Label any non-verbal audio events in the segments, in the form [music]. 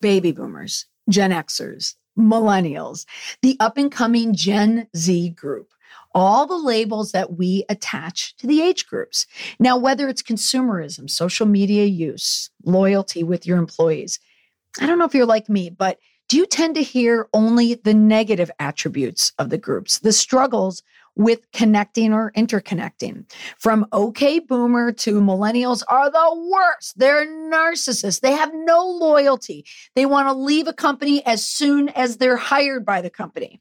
baby boomers, Gen Xers, millennials, the up and coming Gen Z group all the labels that we attach to the age groups. Now, whether it's consumerism, social media use, loyalty with your employees, I don't know if you're like me, but do you tend to hear only the negative attributes of the groups, the struggles with connecting or interconnecting? From okay boomer to millennials are the worst. They're narcissists. They have no loyalty. They want to leave a company as soon as they're hired by the company.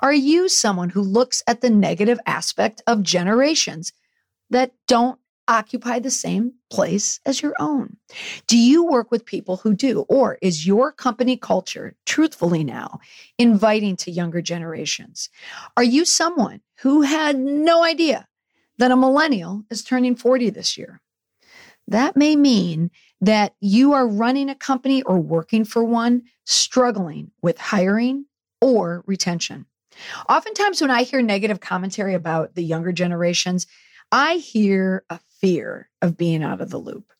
Are you someone who looks at the negative aspect of generations that don't occupy the same place as your own? Do you work with people who do? Or is your company culture, truthfully now, inviting to younger generations? Are you someone who had no idea that a millennial is turning 40 this year? That may mean that you are running a company or working for one struggling with hiring or retention. Oftentimes, when I hear negative commentary about the younger generations, I hear a fear of being out of the loop.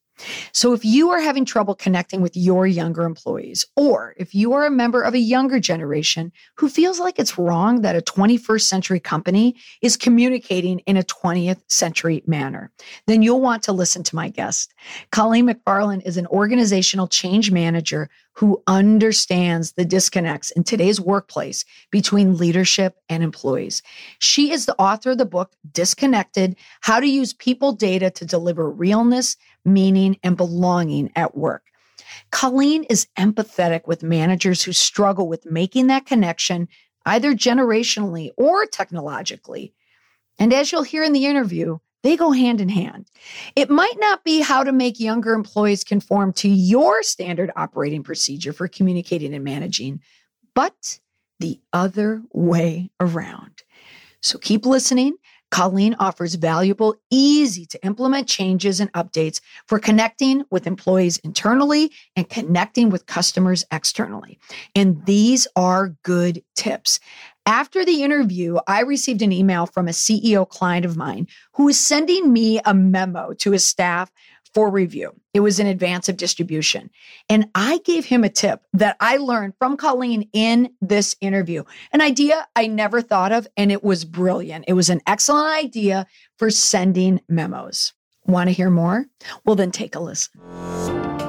So, if you are having trouble connecting with your younger employees, or if you are a member of a younger generation who feels like it's wrong that a 21st century company is communicating in a 20th century manner, then you'll want to listen to my guest. Colleen McFarland is an organizational change manager who understands the disconnects in today's workplace between leadership and employees. She is the author of the book Disconnected How to Use People Data to Deliver Realness, Meaning, and Belonging at Work. Colleen is empathetic with managers who struggle with making that connection, either generationally or technologically. And as you'll hear in the interview, they go hand in hand. It might not be how to make younger employees conform to your standard operating procedure for communicating and managing, but the other way around. So keep listening. Colleen offers valuable, easy to implement changes and updates for connecting with employees internally and connecting with customers externally. And these are good tips. After the interview, I received an email from a CEO client of mine who is sending me a memo to his staff for review. It was in advance of distribution. And I gave him a tip that I learned from Colleen in this interview, an idea I never thought of, and it was brilliant. It was an excellent idea for sending memos. Want to hear more? Well, then take a listen.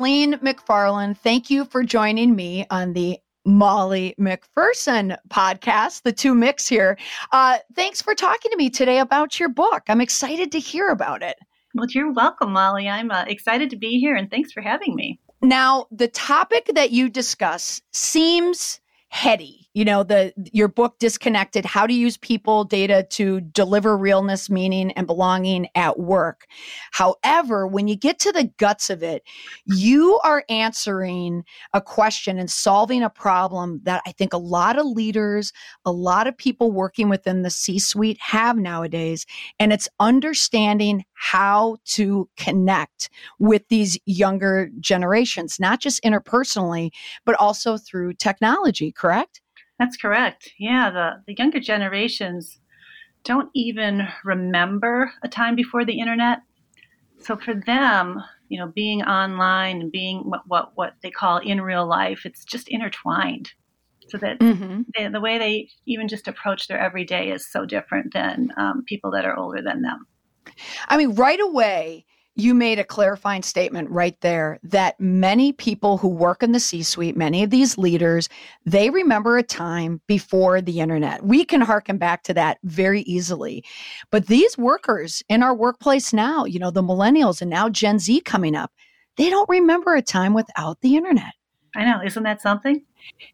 Colleen McFarland, thank you for joining me on the Molly McPherson podcast, the two mix here. Uh, thanks for talking to me today about your book. I'm excited to hear about it. Well, you're welcome, Molly. I'm uh, excited to be here and thanks for having me. Now, the topic that you discuss seems heady you know the your book disconnected. How to use people data to deliver realness meaning and belonging at work. However when you get to the guts of it you are answering a question and solving a problem that i think a lot of leaders a lot of people working within the c suite have nowadays. And it's understanding how to connect with these younger generations not just interpersonally but also through technology correct? That's correct. Yeah, the, the younger generations don't even remember a time before the internet. So for them, you know, being online and being what what, what they call in real life, it's just intertwined. So that mm-hmm. they, the way they even just approach their everyday is so different than um, people that are older than them. I mean, right away, you made a clarifying statement right there that many people who work in the C suite, many of these leaders, they remember a time before the internet. We can harken back to that very easily. But these workers in our workplace now, you know, the millennials and now Gen Z coming up, they don't remember a time without the internet. I know. Isn't that something?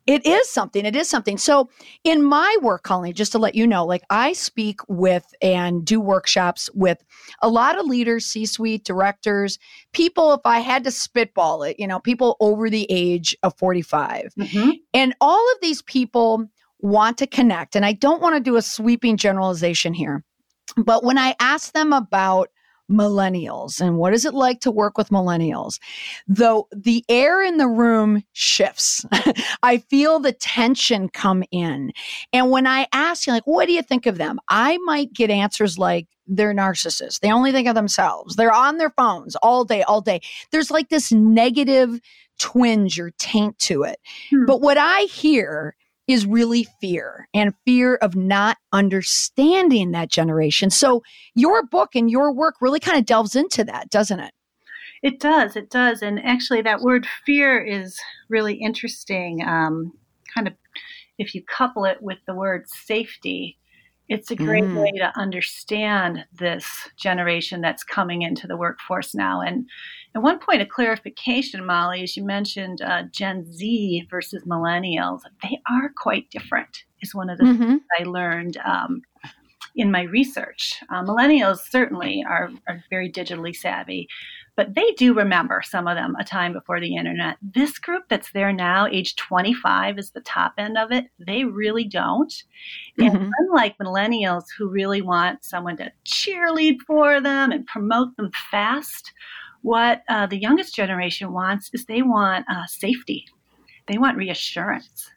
It is something. It is something. So, in my work, Colleen, just to let you know, like I speak with and do workshops with a lot of leaders, C suite directors, people, if I had to spitball it, you know, people over the age of 45. Mm-hmm. And all of these people want to connect. And I don't want to do a sweeping generalization here. But when I ask them about millennials and what is it like to work with millennials? Though the air in the room shifts [laughs] i feel the tension come in. And when i ask you like what do you think of them? I might get answers like they're narcissists. They only think of themselves. They're on their phones all day all day. There's like this negative twinge or taint to it. Hmm. but what i hear is really fear and fear of not understanding that generation. So your book and your work really kind of delves into that, doesn't it? It does. It does. And actually, that word fear is really interesting. Um, kind of, if you couple it with the word safety, it's a great mm. way to understand this generation that's coming into the workforce now. And at one point, a clarification, Molly, as you mentioned, uh, Gen Z versus millennials, they are quite different, is one of the mm-hmm. things I learned um, in my research. Uh, millennials certainly are, are very digitally savvy, but they do remember some of them a time before the internet. This group that's there now, age 25 is the top end of it, they really don't. Mm-hmm. And unlike millennials who really want someone to cheerlead for them and promote them fast, what uh, the youngest generation wants is they want uh, safety, they want reassurance.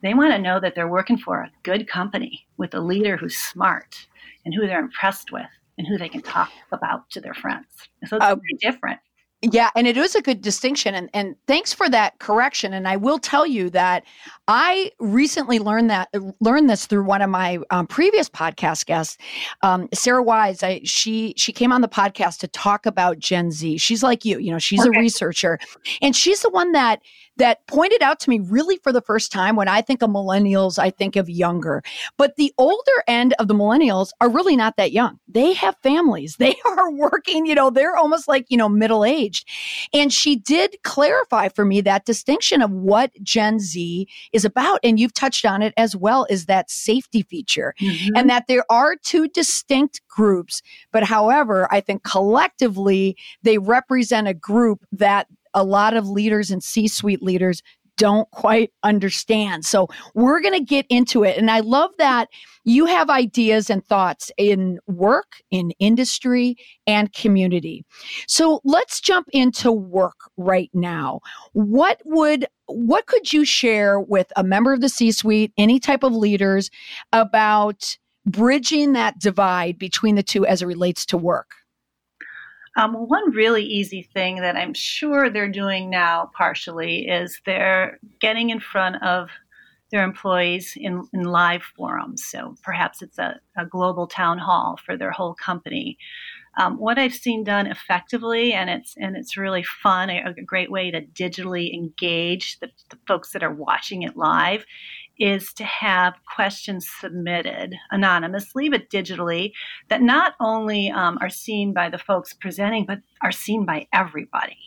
They want to know that they're working for a good company with a leader who's smart and who they're impressed with and who they can talk about to their friends. So it's uh, very different. Yeah, and it is a good distinction. And, and thanks for that correction. And I will tell you that I recently learned that learned this through one of my um, previous podcast guests, um, Sarah Weise. I, she she came on the podcast to talk about Gen Z. She's like you, you know, she's okay. a researcher, and she's the one that that pointed out to me really for the first time when I think of millennials, I think of younger. But the older end of the millennials are really not that young. They have families. [laughs] They are working, you know, they're almost like, you know, middle aged. And she did clarify for me that distinction of what Gen Z is about. And you've touched on it as well is that safety feature mm-hmm. and that there are two distinct groups. But however, I think collectively they represent a group that a lot of leaders and C suite leaders don't quite understand. So we're going to get into it. And I love that you have ideas and thoughts in work, in industry, and community. So let's jump into work right now. What would what could you share with a member of the C-suite, any type of leaders about bridging that divide between the two as it relates to work? Um, one really easy thing that I'm sure they're doing now, partially, is they're getting in front of their employees in, in live forums. So perhaps it's a, a global town hall for their whole company. Um, what I've seen done effectively, and it's and it's really fun, a, a great way to digitally engage the, the folks that are watching it live, is to have questions submitted anonymously but digitally that not only um, are seen by the folks presenting but are seen by everybody.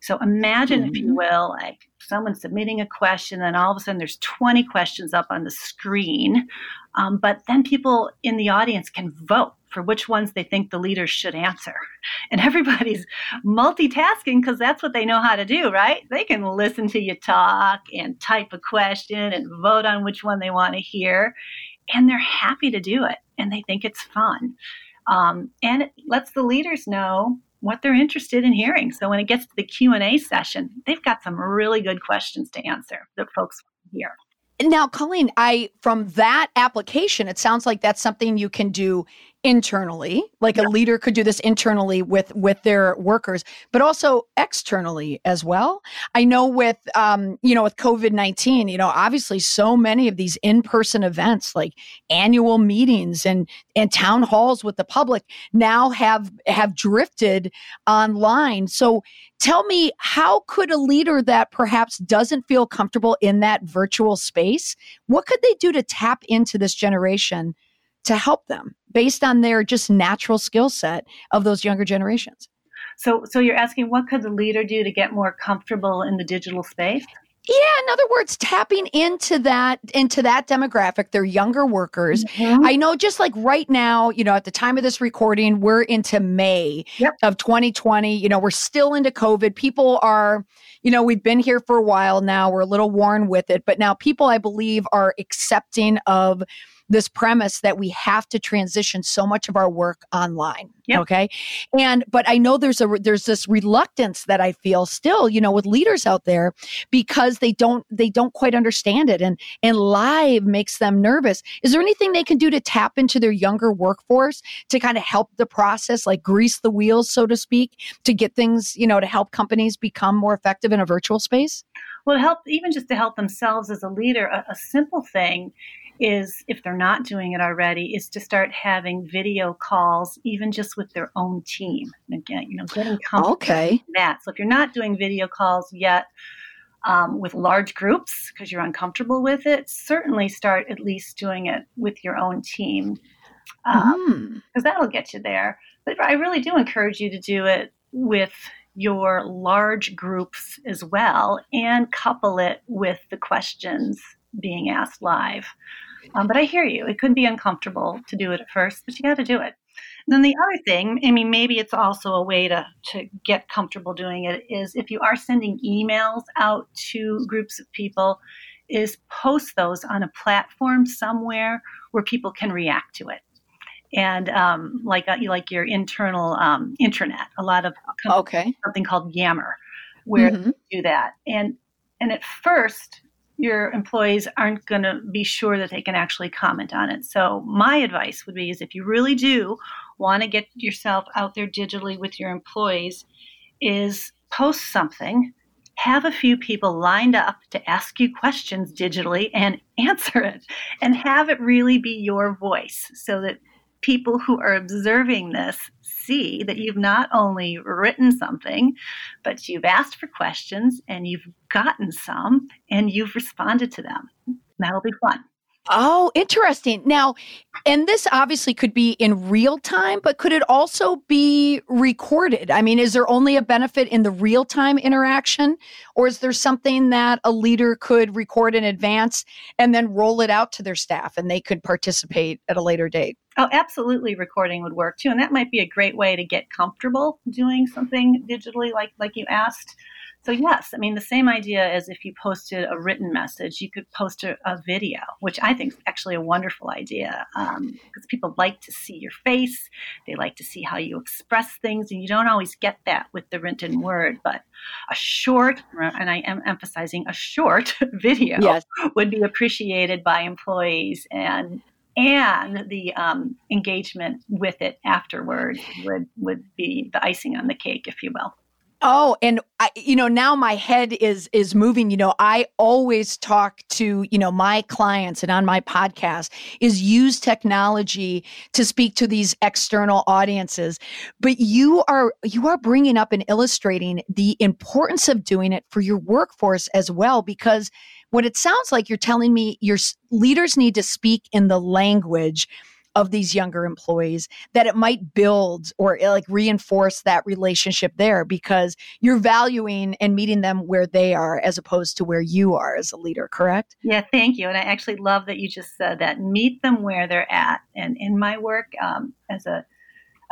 So imagine, mm-hmm. if you mm-hmm. will, like someone submitting a question, and all of a sudden there's 20 questions up on the screen. Um, but then people in the audience can vote for which ones they think the leaders should answer. [laughs] And everybody's multitasking because that's what they know how to do, right? They can listen to you talk and type a question and vote on which one they want to hear. And they're happy to do it and they think it's fun. Um, and it lets the leaders know what they're interested in hearing. So when it gets to the Q&A session, they've got some really good questions to answer that folks hear. Now, Colleen, I from that application, it sounds like that's something you can do internally like yeah. a leader could do this internally with with their workers but also externally as well i know with um you know with covid-19 you know obviously so many of these in-person events like annual meetings and and town halls with the public now have have drifted online so tell me how could a leader that perhaps doesn't feel comfortable in that virtual space what could they do to tap into this generation to help them based on their just natural skill set of those younger generations. So, so you're asking what could the leader do to get more comfortable in the digital space? Yeah, in other words, tapping into that into that demographic, they're younger workers. Mm-hmm. I know just like right now, you know, at the time of this recording, we're into May yep. of 2020. You know, we're still into COVID. People are, you know, we've been here for a while now. We're a little worn with it, but now people I believe are accepting of this premise that we have to transition so much of our work online. Yep. Okay. And, but I know there's a, there's this reluctance that I feel still, you know, with leaders out there because they don't, they don't quite understand it. And, and live makes them nervous. Is there anything they can do to tap into their younger workforce to kind of help the process, like grease the wheels, so to speak, to get things, you know, to help companies become more effective in a virtual space? Well, help even just to help themselves as a leader, a, a simple thing is if they're not doing it already is to start having video calls even just with their own team and again you know getting comfortable okay. with that so if you're not doing video calls yet um, with large groups because you're uncomfortable with it certainly start at least doing it with your own team because um, mm. that'll get you there but i really do encourage you to do it with your large groups as well and couple it with the questions being asked live. Um, but I hear you. It could be uncomfortable to do it at first, but you got to do it. And then the other thing, I mean, maybe it's also a way to, to get comfortable doing it, is if you are sending emails out to groups of people, is post those on a platform somewhere where people can react to it and um, like uh, like your internal um, intranet. A lot of okay. something called Yammer, where mm-hmm. do that. And and at first, your employees aren't going to be sure that they can actually comment on it. So my advice would be: is if you really do want to get yourself out there digitally with your employees, is post something have a few people lined up to ask you questions digitally and [laughs] answer it and have it really be your voice so that people who are observing this see that you've not only written something, but you've asked for questions and you've gotten some and you've responded to them. That'll be fun. Oh, interesting. Now, and this obviously could be in real time, but could it also be recorded? I mean, is there only a benefit in the real time interaction, or is there something that a leader could record in advance and then roll it out to their staff and they could participate at a later date? Oh, absolutely recording would work too. And that might be a great way to get comfortable doing something digitally like like you asked. So yes, I mean the same idea as if you posted a written message, you could post a, a video, which I think is actually a wonderful idea because um, people like to see your face, they like to see how you express things, and you don't always get that with the written word. But a short, and I am emphasizing a short [laughs] video, yes. would be appreciated by employees and and the um, engagement with it afterward would would be the icing on the cake, if you will. Oh, and I, you know, now my head is is moving. You know, I always talk to you know my clients and on my podcast is use technology to speak to these external audiences. But you are you are bringing up and illustrating the importance of doing it for your workforce as well, because what it sounds like you're telling me your leaders need to speak in the language of these younger employees that it might build or eh, like reinforce that relationship there because you're valuing and meeting them where they are as opposed to where you are as a leader correct? Yeah thank you. And i actually love that you just said that. Meet them where they're at. And in my work um, as a,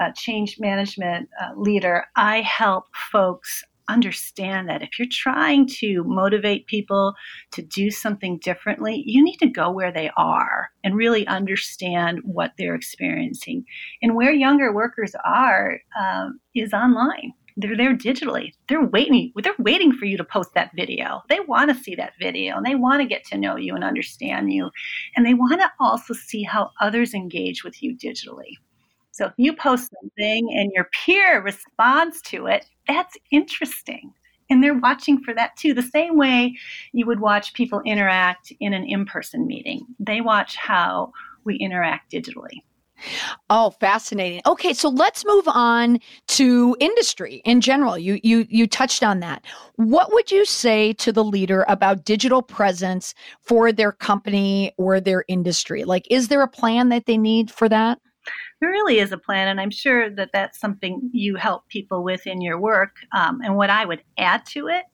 a, change management uh, leader i help folks understand that if you're trying to motivate people to do something differently, you need to go where they are and really understand what they're experiencing. And where younger workers are um, is online. They're there digitally. They're waiting. They're waiting for you to post that video. They want to see that video and they want to get to know you and understand you. And they want to also see how others engage with you digitally. So if you post something and your peer responds to it, that's interesting. And they're watching for that too, the same way you would watch people interact in an in person meeting. They watch how we interact digitally. Oh, fascinating. Okay, so let's move on to industry in general. You you you touched on that. What would you say to the leader about digital presence for their company or their industry? Like is there a plan that they need for that? Really is a plan, and I'm sure that that's something you help people with in your work. Um, and what I would add to it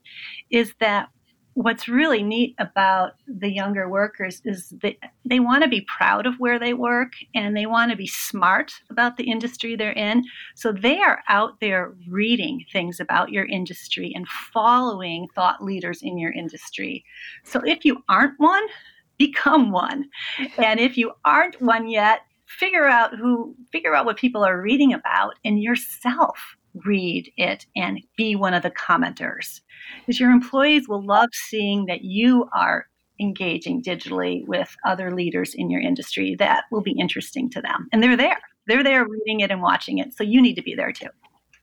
is that what's really neat about the younger workers is that they want to be proud of where they work and they want to be smart about the industry they're in. So they are out there reading things about your industry and following thought leaders in your industry. So if you aren't one, [laughs] become one. And if you aren't one yet, figure out who, figure out what people are reading about and yourself read it and be one of the commenters. Because your employees will love seeing that you are engaging digitally with other leaders in your industry. That will be interesting to them. And they're there. They're there reading it and watching it. So you need to be there too.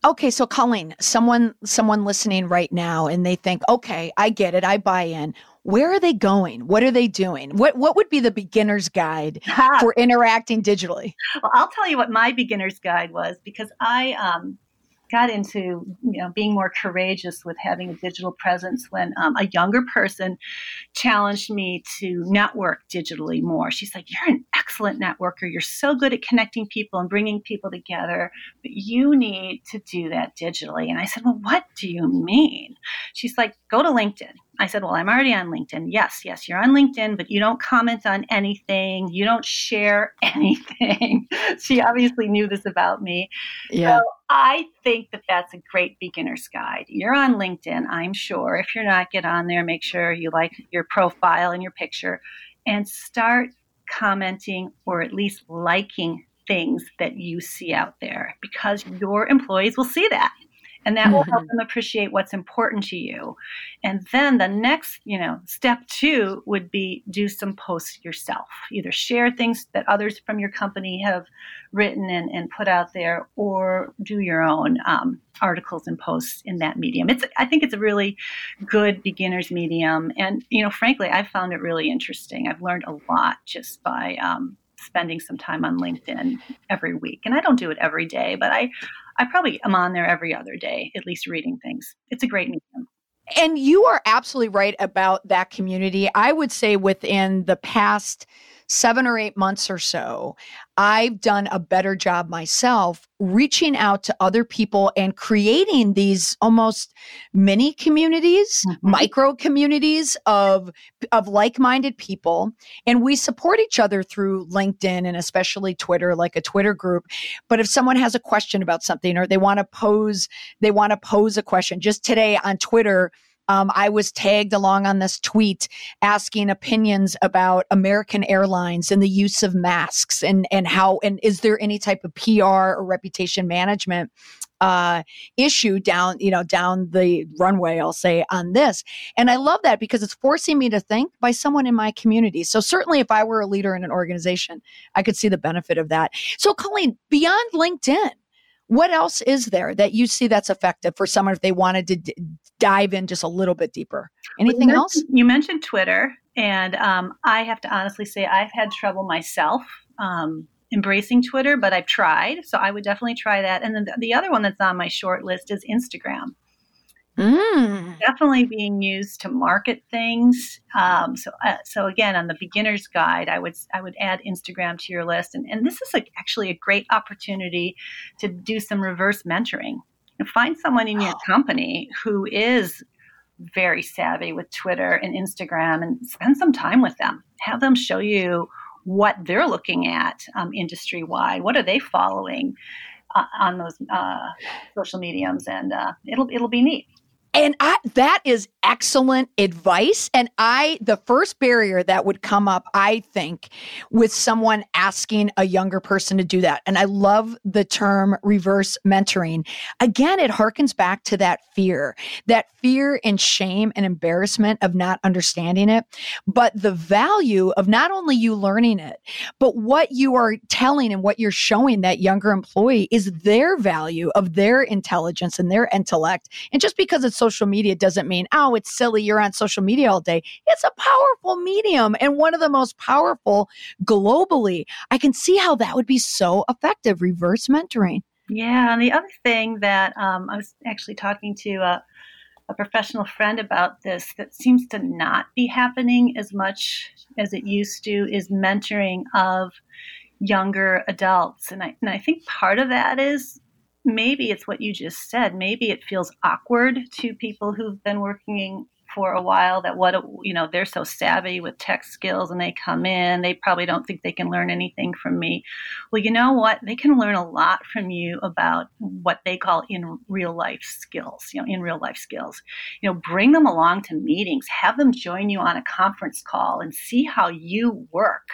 Okay, so Colleen, someone someone listening right now and they think, "Okay, I get it. I buy in." Where are they going? What are they doing? What what would be the beginner's guide [laughs] for interacting digitally? Well, I'll tell you what my beginner's guide was because I um got into you know being more courageous with having a digital presence when um, a younger person challenged me to network digitally more she's like you're an excellent networker you're so good at connecting people and bringing people together but you need to do that digitally and i said well what do you mean she's like go to linkedin I said, Well, I'm already on LinkedIn. Yes, yes, you're on LinkedIn, but you don't comment on anything. You don't share [laughs] anything. she obviously knew this about me. Yeah. So I think that that's a great beginner's guide. You're on LinkedIn, I'm sure. If you're not, get on there, make sure you like your profile and your picture, and start commenting or at least liking things that you see out there because your employees will see that and that will help mm-hmm. them appreciate what's important to you. And then the next you know step two would be do some posts yourself. Either share things that others from your company have written and, and put out there or do your own um, articles and posts in that medium. It's i think it's a really good beginner's medium. And you know frankly i found it really interesting. I've learned a lot just by um, spending some time on linkedin every week. And i don't do it every day but i I probably am on there every other day, at least reading things. It's a great medium. And you are absolutely right about that community. I would say within the past seven or eight months or so, I've done a better job myself reaching out to other people and creating these almost mini communities, mm-hmm. micro communities of of like-minded people and we support each other through LinkedIn and especially Twitter like a Twitter group. But if someone has a question about something or they want to pose they want to pose a question just today on Twitter um, I was tagged along on this tweet asking opinions about American Airlines and the use of masks and and how and is there any type of PR or reputation management uh, issue down, you know, down the runway, I'll say on this. And I love that because it's forcing me to think by someone in my community. So certainly if I were a leader in an organization, I could see the benefit of that. So Colleen, beyond LinkedIn, what else is there that you see that's effective for someone if they wanted to d- dive in just a little bit deeper? Anything well, else? You mentioned Twitter, and um, I have to honestly say I've had trouble myself um, embracing Twitter, but I've tried. So I would definitely try that. And then the other one that's on my short list is Instagram. Mm. Definitely being used to market things. Um, so, uh, so again, on the beginner's guide, I would I would add Instagram to your list, and, and this is a, actually a great opportunity to do some reverse mentoring find someone in your company who is very savvy with Twitter and Instagram, and spend some time with them. Have them show you what they're looking at um, industry wide. What are they following? Uh, on those uh, social mediums, and uh, it'll it'll be neat. And I, that is excellent advice. And I, the first barrier that would come up, I think, with someone asking a younger person to do that. And I love the term reverse mentoring. Again, it harkens back to that fear, that fear and shame and embarrassment of not understanding it, but the value of not only you learning it, but what you are telling and what you're showing that younger employee is their value of their intelligence and their intellect. And just because it's social media doesn't mean, oh, it's silly. You're on social media all day. It's a powerful medium and one of the most powerful globally. I can see how that would be so effective, reverse mentoring. Yeah. And the other thing that um, I was actually talking to a, a professional friend about this that seems to not be happening as much as it used to is mentoring of younger adults. And I, and I think part of that is maybe it's what you just said. Maybe it feels awkward to people who've been working for a while that what you know they're so savvy with tech skills and they come in they probably don't think they can learn anything from me. Well you know what? They can learn a lot from you about what they call in real life skills you know in real life skills. You know bring them along to meetings have them join you on a conference call and see how you work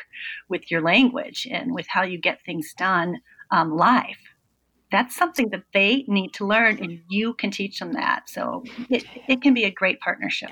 with your language and with how you get things done um, live that's something that they need to learn and you can teach them that. So it, it can be a great partnership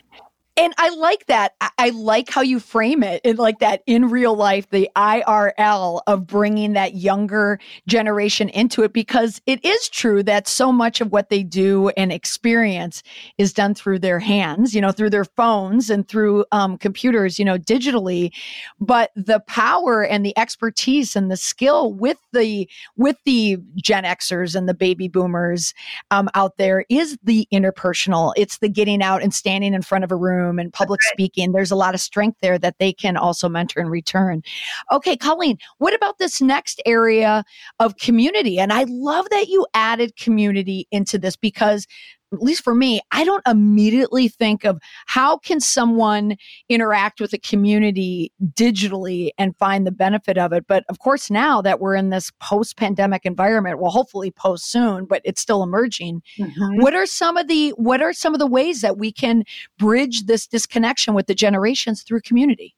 and I like that. I like how you frame it in like that in real life, the IRL of bringing that younger generation into it, because it is true that so much of what they do and experience is done through their hands, you know, through their phones and through um, computers, you know, digitally. But the power and the expertise and the skill with the with the Gen Xers and the baby boomers um, out there is the interpersonal. It's the getting out and standing in front of a room room and public speaking. There's a lot of strength there that they can also mentor and return. Okay, Colleen, what about this next area of community? And I love that you added community into this because at least for me, I don't immediately think of how can someone interact with a community digitally and find the benefit of it. But of course, now that we're in this post-pandemic environment, well, hopefully post soon, but it's still emerging. Mm-hmm. What are some of the what are some of the ways that we can bridge this disconnection with the generations through community?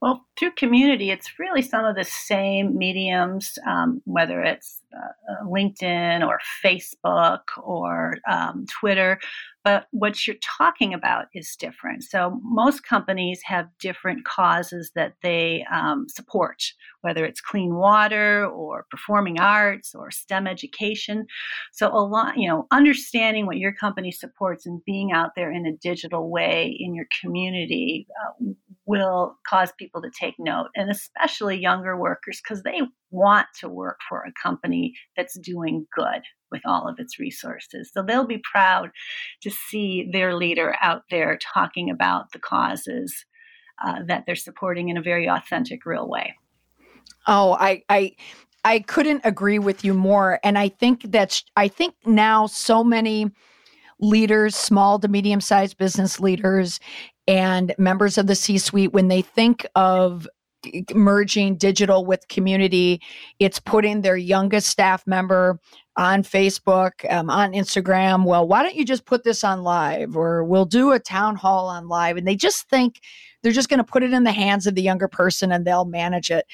Well, through community, it's really some of the same mediums, um, whether it's uh, uh, LinkedIn or Facebook or um, Twitter, but what you're talking about is different. So, most companies have different causes that they um, support, whether it's clean water or performing arts or STEM education. So, a lot, you know, understanding what your company supports and being out there in a digital way in your community uh, will cause people to take note, and especially younger workers, because they want to work for a company that's doing good with all of its resources. So they'll be proud to see their leader out there talking about the causes uh, that they're supporting in a very authentic, real way. Oh, I, I, I couldn't agree with you more. And I think that's, I think now so many leaders, small to medium sized business leaders, and members of the C suite, when they think of merging digital with community, it's putting their youngest staff member on Facebook, um, on Instagram. Well, why don't you just put this on live or we'll do a town hall on live? And they just think they're just going to put it in the hands of the younger person and they'll manage it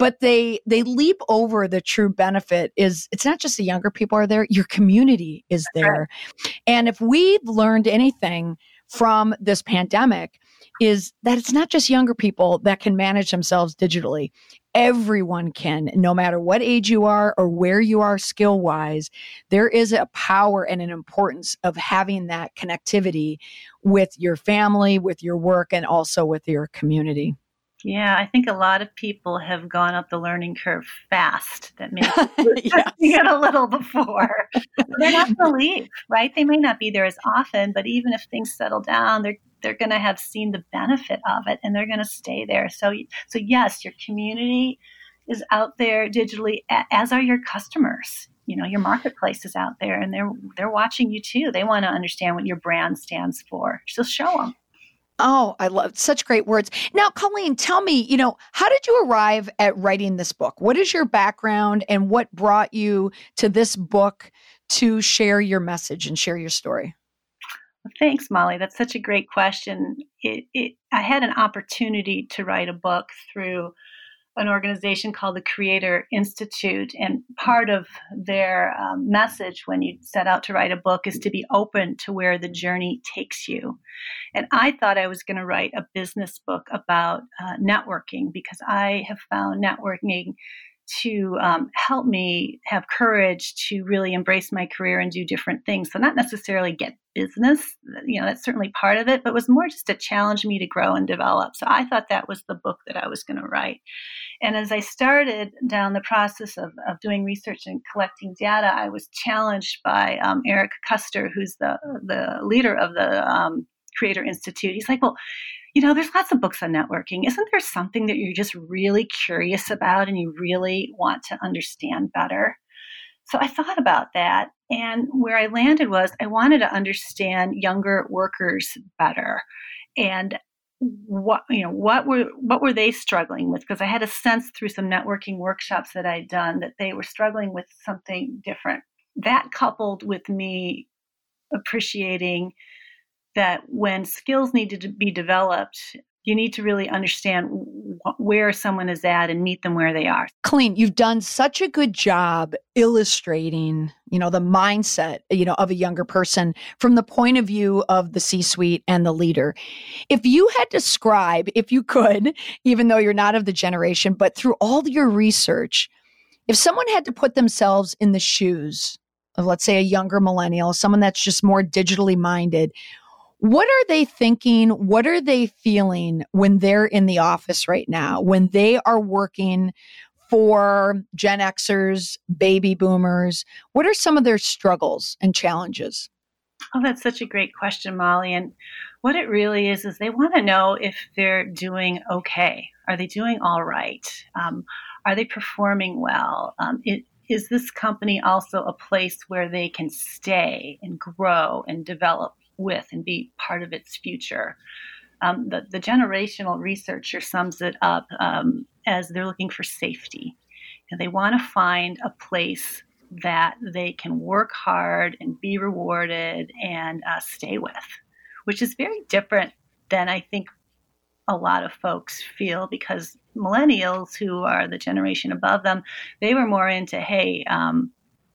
but they they leap over the true benefit is it's not just the younger people are there your community is there. And if we've learned anything from this pandemic is that it's not just younger people that can manage themselves digitally. Everyone can no matter what age you are or where you are skill wise there is a power and an importance of having that connectivity with your family with your work and also with your community yeah, I think a lot of people have gone up the learning curve fast that maybe [laughs] yes. it a little before. they're not going to leave, right? They may not be there as often, but even if things settle down, they're they're going to have seen the benefit of it and they're going to stay there. So so yes, your community is out there digitally as are your customers. You know, your marketplace is out there and they're they're watching you too. They want to understand what your brand stands for. So show them. Oh, I love such great words. Now, Colleen, tell me, you know, how did you arrive at writing this book? What is your background and what brought you to this book to share your message and share your story? Thanks, Molly. That's such a great question. It, it, I had an opportunity to write a book through an organization called the Creator Institute. And part of their um, message when you set out to write a book is to be open to where the journey takes you. And I thought I was going to write a business book about uh, networking because I have found networking to um, help me have courage to really embrace my career and do different things. So, not necessarily get business, you know, that's certainly part of it, but was more just to challenge me to grow and develop. So, I thought that was the book that I was going to write. And as I started down the process of, of doing research and collecting data, I was challenged by um, Eric Koester, who's the, the leader of the um, Creator Institute. He's like, Well, you know, there's lots of books on networking. Isn't there something that you're just really curious about and you really want to understand better? So I thought about that. And where I landed was I wanted to understand younger workers better and what you know what were what were they struggling with because I had a sense through some networking workshops that I'd done that they were struggling with something different. That coupled with me appreciating that when skills need to be developed you need to really understand where someone is at and meet them where they are. Colleen, you've done such a good job illustrating, you know, the mindset, you know, of a younger person from the point of view of the C-suite and the leader. If you had to describe, if you could, even though you're not of the generation, but through all your research, if someone had to put themselves in the shoes of let's say a younger millennial, someone that's just more digitally minded, what are they thinking? What are they feeling when they're in the office right now, when they are working for Gen Xers, baby boomers? What are some of their struggles and challenges? Oh, that's such a great question, Molly. And what it really is, is they want to know if they're doing okay. Are they doing all right? Um, are they performing well? Um, it, is this company also a place where they can stay and grow and develop with and be part of its future. Um, the, the, generational researcher sums it up um, as they're looking for safety. And they want to find a place that they can work hard and be rewarded and uh, stay with, which is very different than I think a lot of folks feel because millennials, who are the generation above them, they were more into, hey, um,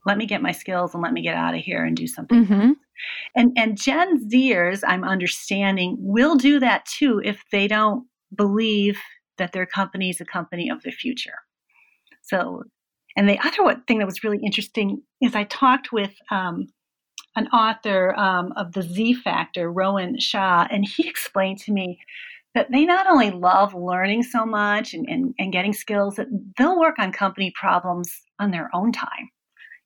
let me get my skills and let me get out of here and do something. Mm-hmm. And and Gen Zers, I'm understanding, will do that too if they don't believe that their company is a company of the future. So, and the other one thing that was really interesting is I talked with um, an author um, of the Z Factor, Rowan Shah, and he [laughs] explained to me that they not only love learning so much and, and, and getting skills, that they'll work on company problems on their own time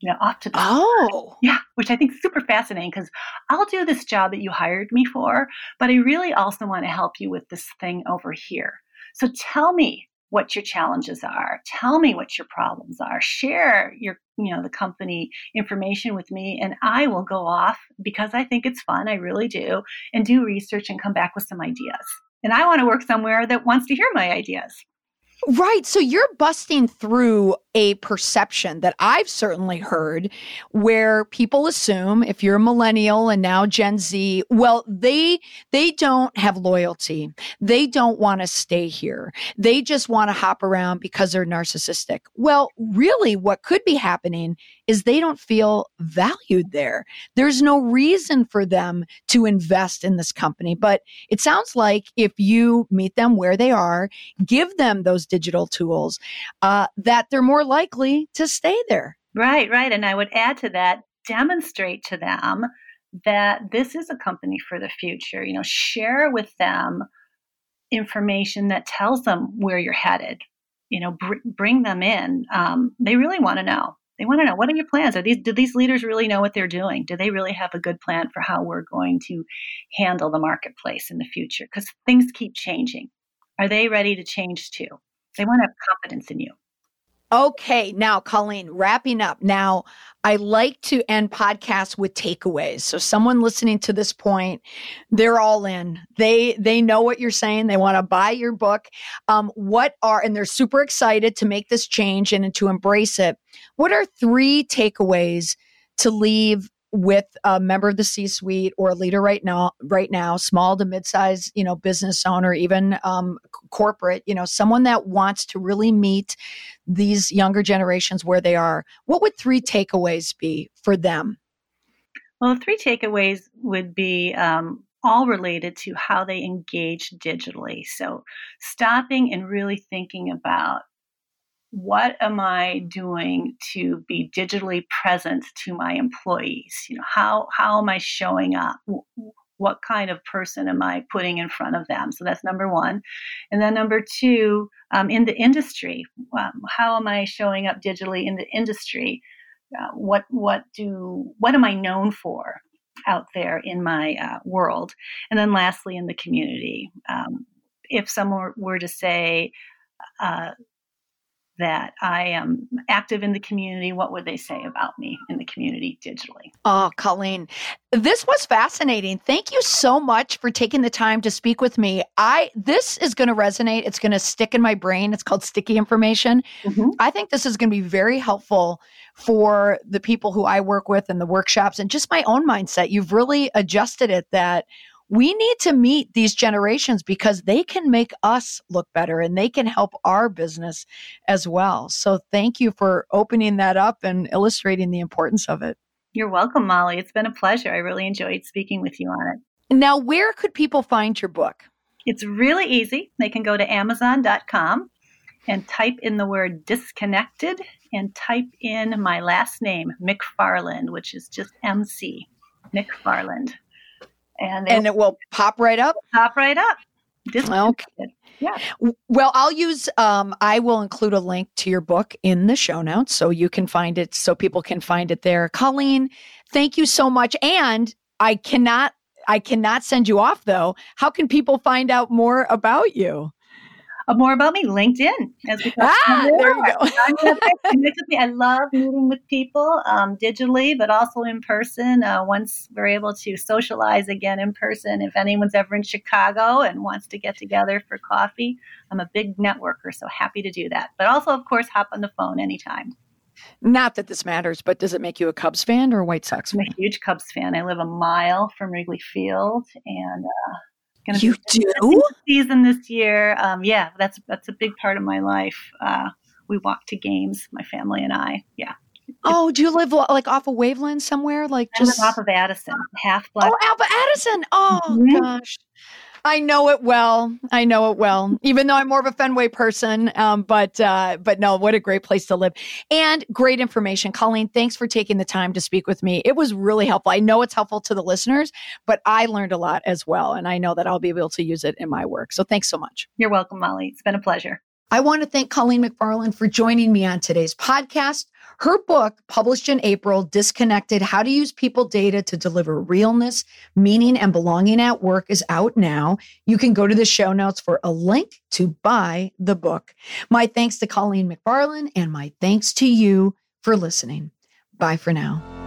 you know, off to the oh yeah, which I think is super fascinating because I'll do this job that you hired me for, but I really also want to help you with this thing over here. So tell me what your challenges are. Tell me what your problems are. Share your, you know, the company information with me, and I will go off because I think it's fun. I really do, and do research and come back with some ideas. And I want to work somewhere that wants to hear my ideas. Right. So you're busting through a perception that I've certainly heard where people assume if you're a millennial and now Gen Z, well, they they don't have loyalty. They don't want to stay here. They just want to hop around because they're narcissistic. Well, really what could be happening is they don't feel valued there. There's no reason for them to invest in this company. But it sounds like if you meet them where they are, give them those digital tools, uh, that they're more likely to stay there. Right, right. And I would add to that, demonstrate to them that this is a company for the future. You know, share with them information that tells them where you're headed. You know, br- bring them in. Um, they really want to know. They want to know what are your plans? Are these do these leaders really know what they're doing? Do they really have a good plan for how we're going to handle the marketplace in the future? Because things keep changing. Are they ready to change too? They want to have confidence in you. Okay, now Colleen, wrapping up. Now, I like to end podcasts with takeaways. So someone listening to this point, they're all in. They they know what you're saying. They want to buy your book. Um, what are and they're super excited to make this change and to embrace it. What are three takeaways to leave with a member of the C-suite or a leader right now, right now, small to mid-sized, you know, business owner, even um, corporate, you know, someone that wants to really meet these younger generations where they are. What would three takeaways be for them? Well, three takeaways would be um, all related to how they engage digitally. So, stopping and really thinking about what am I doing to be digitally present to my employees? You know, how how am I showing up? What kind of person am I putting in front of them? So that's number one, and then number two, um, in the industry, um, how am I showing up digitally in the industry? Uh, what what do what am I known for out there in my uh, world? And then lastly, in the community, um, if someone were to say, uh, that I am active in the community, what would they say about me in the community digitally? Oh, Colleen, this was fascinating. Thank you so much for taking the time to speak with me. I this is going to resonate. It's going to stick in my brain. It's called sticky information. Mm-hmm. I think this is going to be very helpful for the people who I work with in the workshops and just my own mindset. You've really adjusted it that we need to meet these generations because they can make us look better and they can help our business as well. So thank you for opening that up and illustrating the importance of it. You're welcome, Molly. It's been a pleasure. I really enjoyed speaking with you on it. Now, where could people find your book? It's really easy. They can go to amazon.com and type in the word disconnected and type in my last name, McFarland, which is just MC, McFarland and and it will pop right up. Pop right up. Okay. Yeah. Well, I'll use. Um, I will include a link to your book in the show notes, so you can find it, so people can find it there. Colleen, thank you so much, and I cannot. I cannot send you off though. How can people find out more about you? Uh, more about me, LinkedIn. As we ah, there you go. [laughs] I love meeting with people um, digitally, but also in person. Uh, once we're able to socialize again in person, if anyone's ever in Chicago and wants to get together for coffee, I'm a big networker, so happy to do that. But also, of course, hop on the phone anytime. Not that this matters, but does it make you a Cubs fan or a White Sox fan? I'm a huge Cubs fan. I live a mile from Wrigley Field, and uh, to you do season this year. Um, yeah, that's that's a big part of my life. Uh, we walk to games, my family and I. Yeah. Oh, do you live like off of Waveland somewhere? Like just off of Addison, half block. Oh, of Addison. Oh mm-hmm. gosh. I know it well. I know it well. Even though I'm more of a Fenway person, um, but uh, but no, what a great place to live and great information. Colleen, thanks for taking the time to speak with me. It was really helpful. I know it's helpful to the listeners, but I learned a lot as well, and I know that I'll be able to use it in my work. So thanks so much. You're welcome, Molly. It's been a pleasure. I want to thank Colleen McFarland for joining me on today's podcast. Her book, published in April, Disconnected How to Use People Data to Deliver Realness, Meaning, and Belonging at Work, is out now. You can go to the show notes for a link to buy the book. My thanks to Colleen McFarland, and my thanks to you for listening. Bye for now.